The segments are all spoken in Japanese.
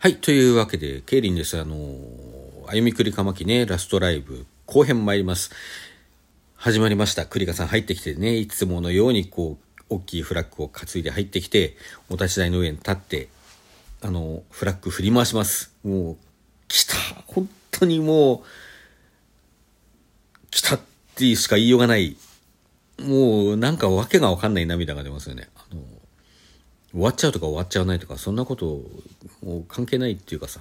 はい、というわけで、ケイリンです。あの、歩みくりかまきね、ラストライブ、後編参ります。始まりました。クリカさん入ってきてね、いつものようにこう、大きいフラッグを担いで入ってきて、お立ち台の上に立って、あの、フラッグ振り回します。もう、来た本当にもう、来たってしか言いようがない。もう、なんかわけがわかんない涙が出ますよね。あの、終わっちゃうとか終わっちゃわないとかそんなこともう関係ないっていうかさ。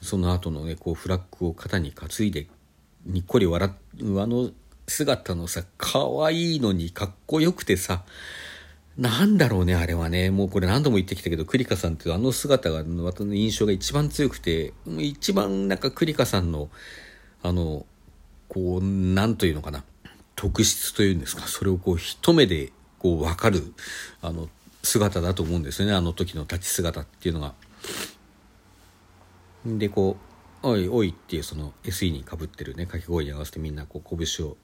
その後のねこうフラッグを肩に担いでにっこり笑うあの姿のさ可愛いのにかっこよくてさ。なんだろうねあれはね。もうこれ何度も言ってきたけどクリカさんっていうあの姿が私の印象が一番強くて一番なんかクリカさんのあのこうなんというのかな。特質というんですか。それをこう一目でこう分かるあの姿だと思うんですよねあの時の立ち姿っていうのが。でこう「おいおい」っていうその SE にかぶってるね掛け声に合わせてみんなこう拳を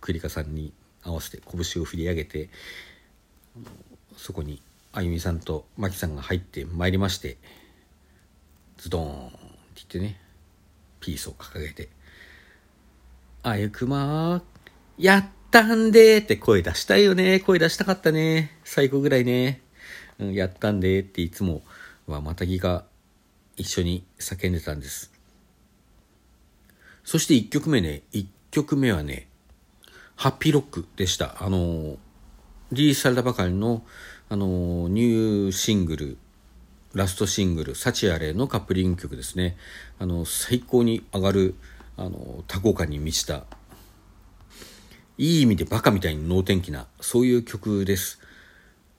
クリカさんに合わせて拳を振り上げてそこにあゆみさんとまきさんが入ってまいりましてズドーンって言ってねピースを掲げて「あゆくまやっったんで」って声出したいよね。声出したかったね。最後ぐらいね、うん、やったんでっていつもはまたぎが一緒に叫んでたんです。そして1曲目ね。1曲目はねハッピーロックでした。あのリリースされたばかりのあのーニューシングルラストシングル「サチアレ」のカップリング曲ですね。あのー最高に上がるあのー多幸感に満ちたいい意味でバカみたいに能天気なそういう曲です。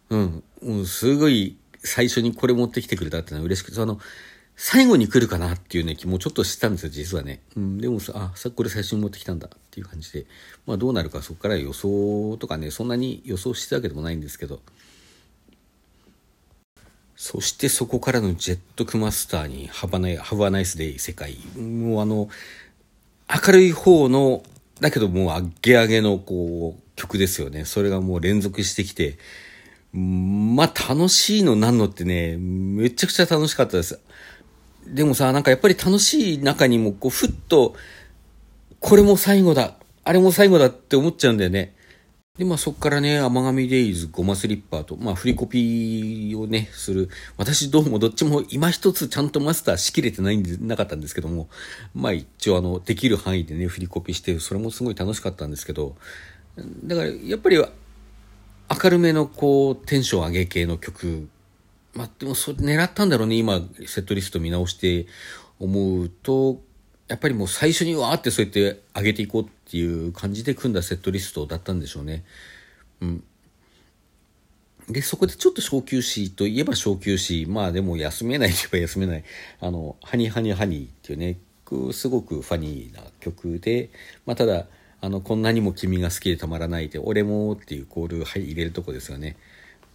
うん、う、すごい最初にこれ持ってきてくれたってのは嬉しくてあの最後に来るかなっていうね気もちょっとしてたんですよ実はね、うん、でもさあさこれ最初に持ってきたんだっていう感じで。まあどうなるかそこから予想とかねそんなに予想してたわけでもないんですけど。そしてそこからのジェットクマスターにハバナイハバナイスデイ世界。もうあの明るい方のだけどもうあっげあげのこう曲ですよね。それがもう連続してきてまあ楽しいのなんのってねめちゃくちゃ楽しかったです。でもさなんかやっぱり楽しい中にもこうふっとこれも最後だあれも最後だって思っちゃうんだよね。でまあそこからね甘神デイズゴマスリッパーとまあ振りコピーをねする。私どうもどっちも今一つちゃんとマスターしきれてないんでなかったんですけどもまあ一応あのできる範囲でね振りコピーしてそれもすごい楽しかったんですけどだからやっぱり明るめのこうテンション上げ系の曲まあでもそれ狙ったんだろうね今セットリスト見直して思うとやっぱりもう最初にわーってそうやって上げていこうっていう感じで組んだセットリストだったんでしょうね。うん、でそこでちょっと小休止といえば小休止まあでも休めないといえば休めない「あのハニーハニーハニー」っていうねすごくファニーな曲で、まあ、ただあの「こんなにも君が好きでたまらない」で「俺も」っていうコール入れるとこですよね。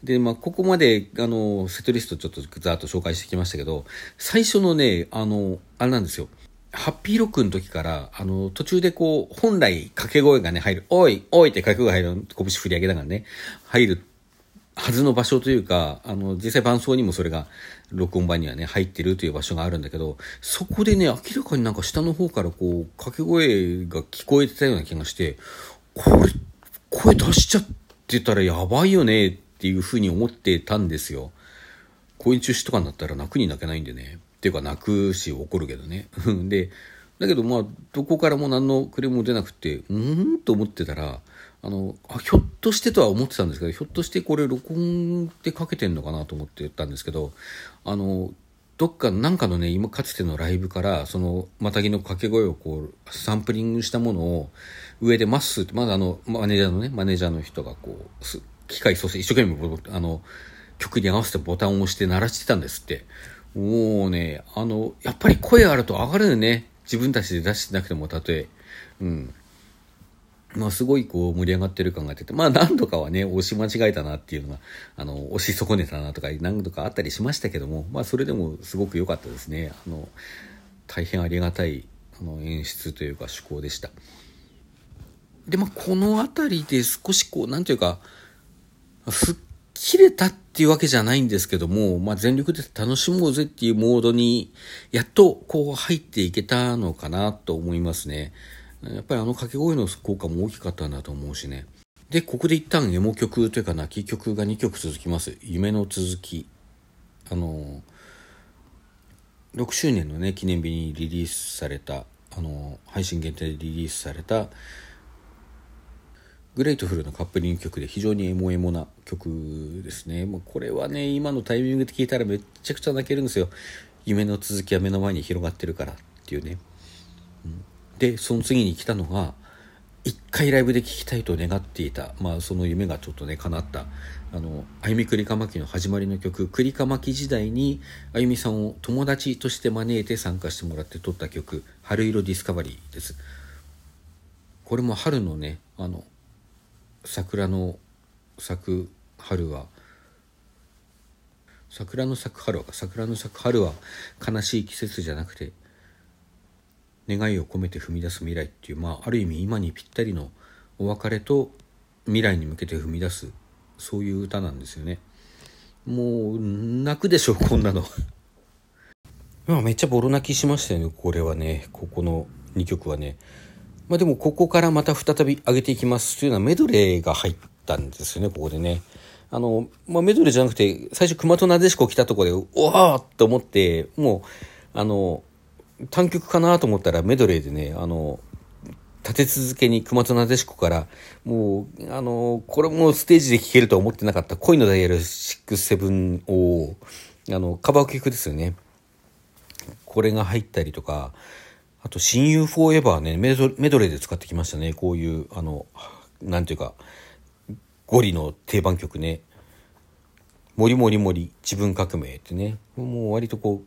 でまあ、ここまであのセットリストちょっとざーっと紹介してきましたけど最初のねあのあれなんですよハッピーロックの時からあの途中でこう本来掛け声がね入る「おいおい」って掛け声入る拳振り上げながらね入るはずの場所というかあの実際伴奏にもそれが録音版にはね入ってるという場所があるんだけどそこでね明らかになんか下の方からこう掛け声が聞こえてたような気がしてこれ声出しちゃってたらやばいよねっていうふうに思ってたんですよ。公演中止とかになったら泣くに泣けないんでね。っていうか泣くし怒るけどね。でだけどまあどこからも何のクレームも出なくてうんと思ってたらあのあひょっとしてとは思ってたんですけどひょっとしてこれ録音でかけてんのかなと思って言ったんですけどあのどっかなんかのね今かつてのライブからそのまたぎの掛け声をこうサンプリングしたものを上でまっすーってまだあのマネージャーのねマネージャーの人がこう機械操作一生懸命あの曲に合わせてボタンを押して鳴らしてたんですってもうねあのやっぱり声あると上がるよね。自分たちで出してなくてもたとえ。うん。まあすごいこう盛り上がってる感が出てまあ何度かはね押し間違えたなっていうのがあの押し損ねたなとか何度かあったりしましたけどもまあそれでもすごく良かったですね。あの大変ありがたいあの演出というか趣向でした。でまあこの辺りで少しこうなんていうか吹っ切れたっていうわけじゃないんですけども、まあ、全力で楽しもうぜっていうモードに、やっとこう入っていけたのかなと思いますね。やっぱりあの掛け声の効果も大きかったんだと思うしね。で、ここで一旦エモ曲というか泣き曲が2曲続きます。夢の続き。あの、6周年のね、記念日にリリースされた、あの、配信限定でリリースされた、 Grateful のカップリング曲で非常にエモエモな曲ですね。もうこれはね、今のタイミングで聴いたらめちゃくちゃ泣けるんですよ。夢の続きは目の前に広がってるからっていうね。うん、で、その次に来たのが、一回ライブで聴きたいと願っていた、まあその夢がちょっとね、叶った、あの、あゆみくりかまきの始まりの曲、くりかまき時代に、あゆみさんを友達として招いて参加してもらって撮った曲、春色ディスカバリーです。これも春のね、あの、桜の咲く春は桜の咲く春は桜の咲く春は悲しい季節じゃなくて願いを込めて踏み出す未来っていうまあある意味今にぴったりのお別れと未来に向けて踏み出すそういう歌なんですよね。もう泣くでしょこんなの。まあめっちゃボロ泣きしましたよねこれはね。ここの2曲はね。まあでもここからまた再び上げていきますというのはメドレーが入ったんですよね、ここでね。あの、まあ、メドレーじゃなくて、最初熊となでしこ来たところで、おわーって思って、もう、あの、単曲かなと思ったらメドレーでね、あの、立て続けに熊となでしこから、もう、あの、これもステージで聴けるとは思ってなかった恋のダイヤル67を、あの、カバー曲ですよね。これが入ったりとか、あと、親友フォーエバーねメド、レーで使ってきましたね。こういう、あの、なんていうか、ゴリの定番曲ね。もりもりもり自分革命ってね。もう割とこ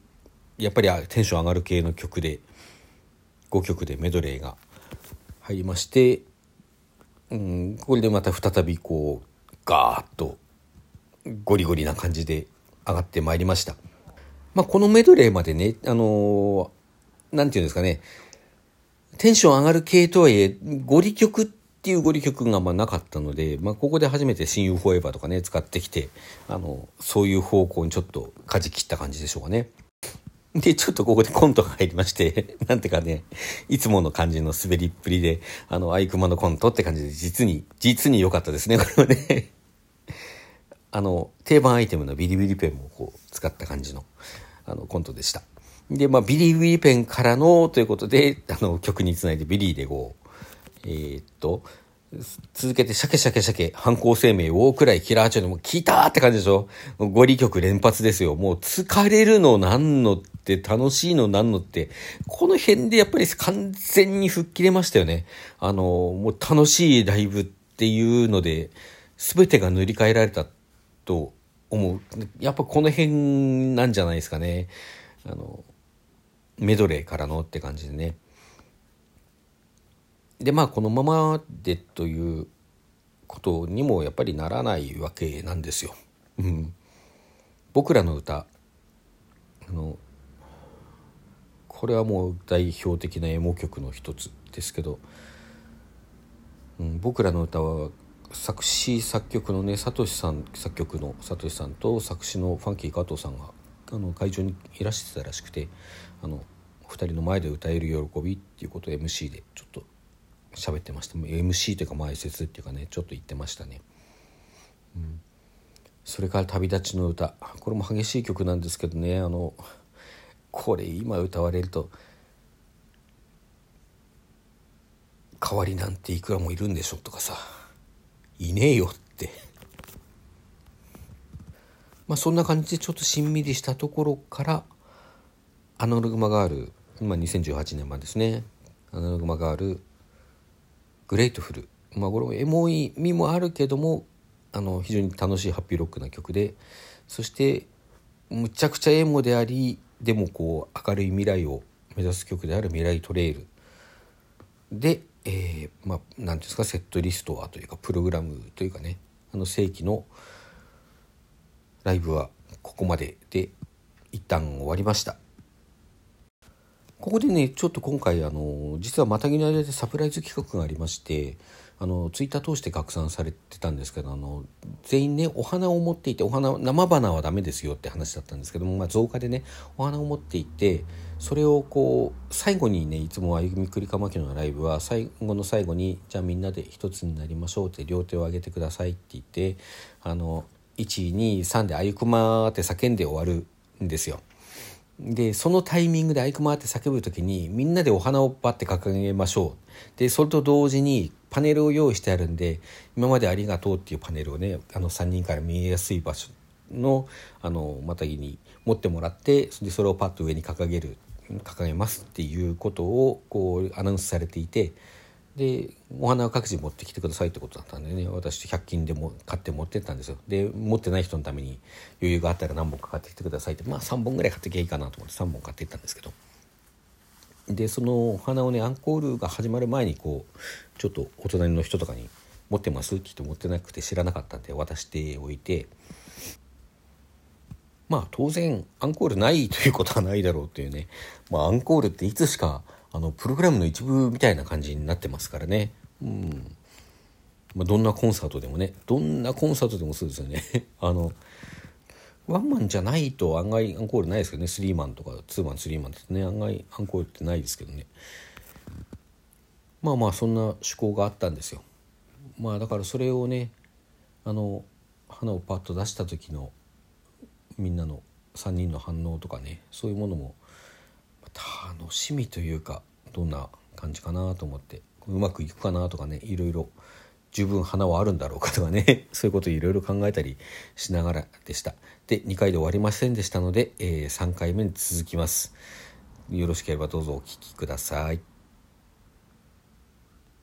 う、やっぱりテンション上がる系の曲で、5曲でメドレーが入りまして、うん、これでまた再びこう、ガーッとゴリゴリな感じで上がってまいりました。まあ、このメドレーまでね、あのー、なんていうんですかね、テンション上がる系とはいえ、ゴリ曲っていうゴリ曲がまあなかったので、まあ、ここで初めて親友フォーエバーとかね、使ってきて、あの、そういう方向にちょっと舵切った感じでしょうかね。で、ちょっとここでコントが入りまして、なんてかね、いつもの感じの滑りっぷりで、あの、アイクマのコントって感じで、実に、実に良かったですね、これはね。あの、定番アイテムのビリビリペンもこう、使った感じの、あの、コントでした。で、まあ、ビリー・ウィーペンからのということで、あの、曲につないでビリーでこう、えー、っと、続けて、シャケシャケシャケ、犯行声明、ウォークライ、キラーチョンでも聞いたって感じでしょ？ゴリ曲連発ですよ。もう疲れるのなんのって、楽しいのなんのって、この辺でやっぱり完全に吹っ切れましたよね。あの、もう楽しいライブっていうので、全てが塗り替えられたと思う。やっぱこの辺なんじゃないですかね。あの、メドレーからのって感じでね。でまあこのままでということにもやっぱりならないわけなんですよ。うん、僕らの歌あのこれはもう代表的なエモ曲の一つですけど、うん、僕らの歌は作詞作曲のねサトシさん作曲のサトシさんと作詞のファンキー加藤さんがあの会場にいらしてたらしくてあの2人の前で歌える喜びっていうことで MC でちょっと喋ってました。MC というか前説っていうかねちょっと言ってましたね、うん、それから「旅立ちの歌」これも激しい曲なんですけどね。あのこれ今歌われると「代わりなんていくらもいるんでしょ」とかさ「いねえよ」って。まあそんな感じでちょっとしんみりしたところからアナログマガール今2018年版ですね。アナログマガール Grateful。まあこれもエモい意味もあるけどもあの非常に楽しいハッピーロックな曲で。そしてむちゃくちゃエモでありでもこう明るい未来を目指す曲である「未来トレイル」で、えー、まあ何ていうんですかセットリストはというかプログラムというかね。あの正規のライブはここまでで一旦終わりました。ここでねちょっと今回あの実はまたぎの間でサプライズ企画がありましてあのツイッター通して拡散されてたんですけどあの全員ねお花を持っていてお花生花はダメですよって話だったんですけども、まあ、増加でねお花を持っていてそれをこう最後にねいつも歩みくりかまきのライブは最後の最後にじゃあみんなで一つになりましょうって両手を上げてくださいって言ってあの123で「あゆくま」って叫んで終わるんですよ。でそのタイミングで「あゆくま」って叫ぶ時にみんなでお花をバッて掲げましょう。でそれと同時にパネルを用意してあるんで今まで「ありがとう」っていうパネルをねあの3人から見えやすい場所のあのまたぎに持ってもらってでそれをパッと上に掲げる掲げますっていうことをこうアナウンスされていてでお花を各自持ってきてくださいってことだったんでね。私100均でも買って持ってったんですよ。で持ってない人のために余裕があったら何本か買ってきてくださいって。まあ3本ぐらい買ってきゃいいかなと思って3本買っていったんですけど。でそのお花をねアンコールが始まる前にこうちょっとお隣の人とかに「持ってます?」って言って持ってなくて知らなかったんで渡しておいて。まあ当然アンコールないということはないだろうというね、まあ、アンコールっていつしかあのプログラムの一部みたいな感じになってますからね、うん。まあ、どんなコンサートでもね。どんなコンサートでもそうですよね。あのワンマンじゃないと案外アンコールないですけどね。スリーマンとかツーマンスリーマンってね案外アンコールってないですけどね。まあまあそんな趣向があったんですよ。まあだからそれをねあの花をパッと出した時のみんなの3人の反応とかねそういうものも楽しみというかどんな感じかなと思ってうまくいくかなとかねいろいろ十分花はあるんだろうかとかね そういうこといろいろ考えたりしながらでした。で2回で終わりませんでしたので、えー、3回目に続きます。よろしければどうぞお聴きください。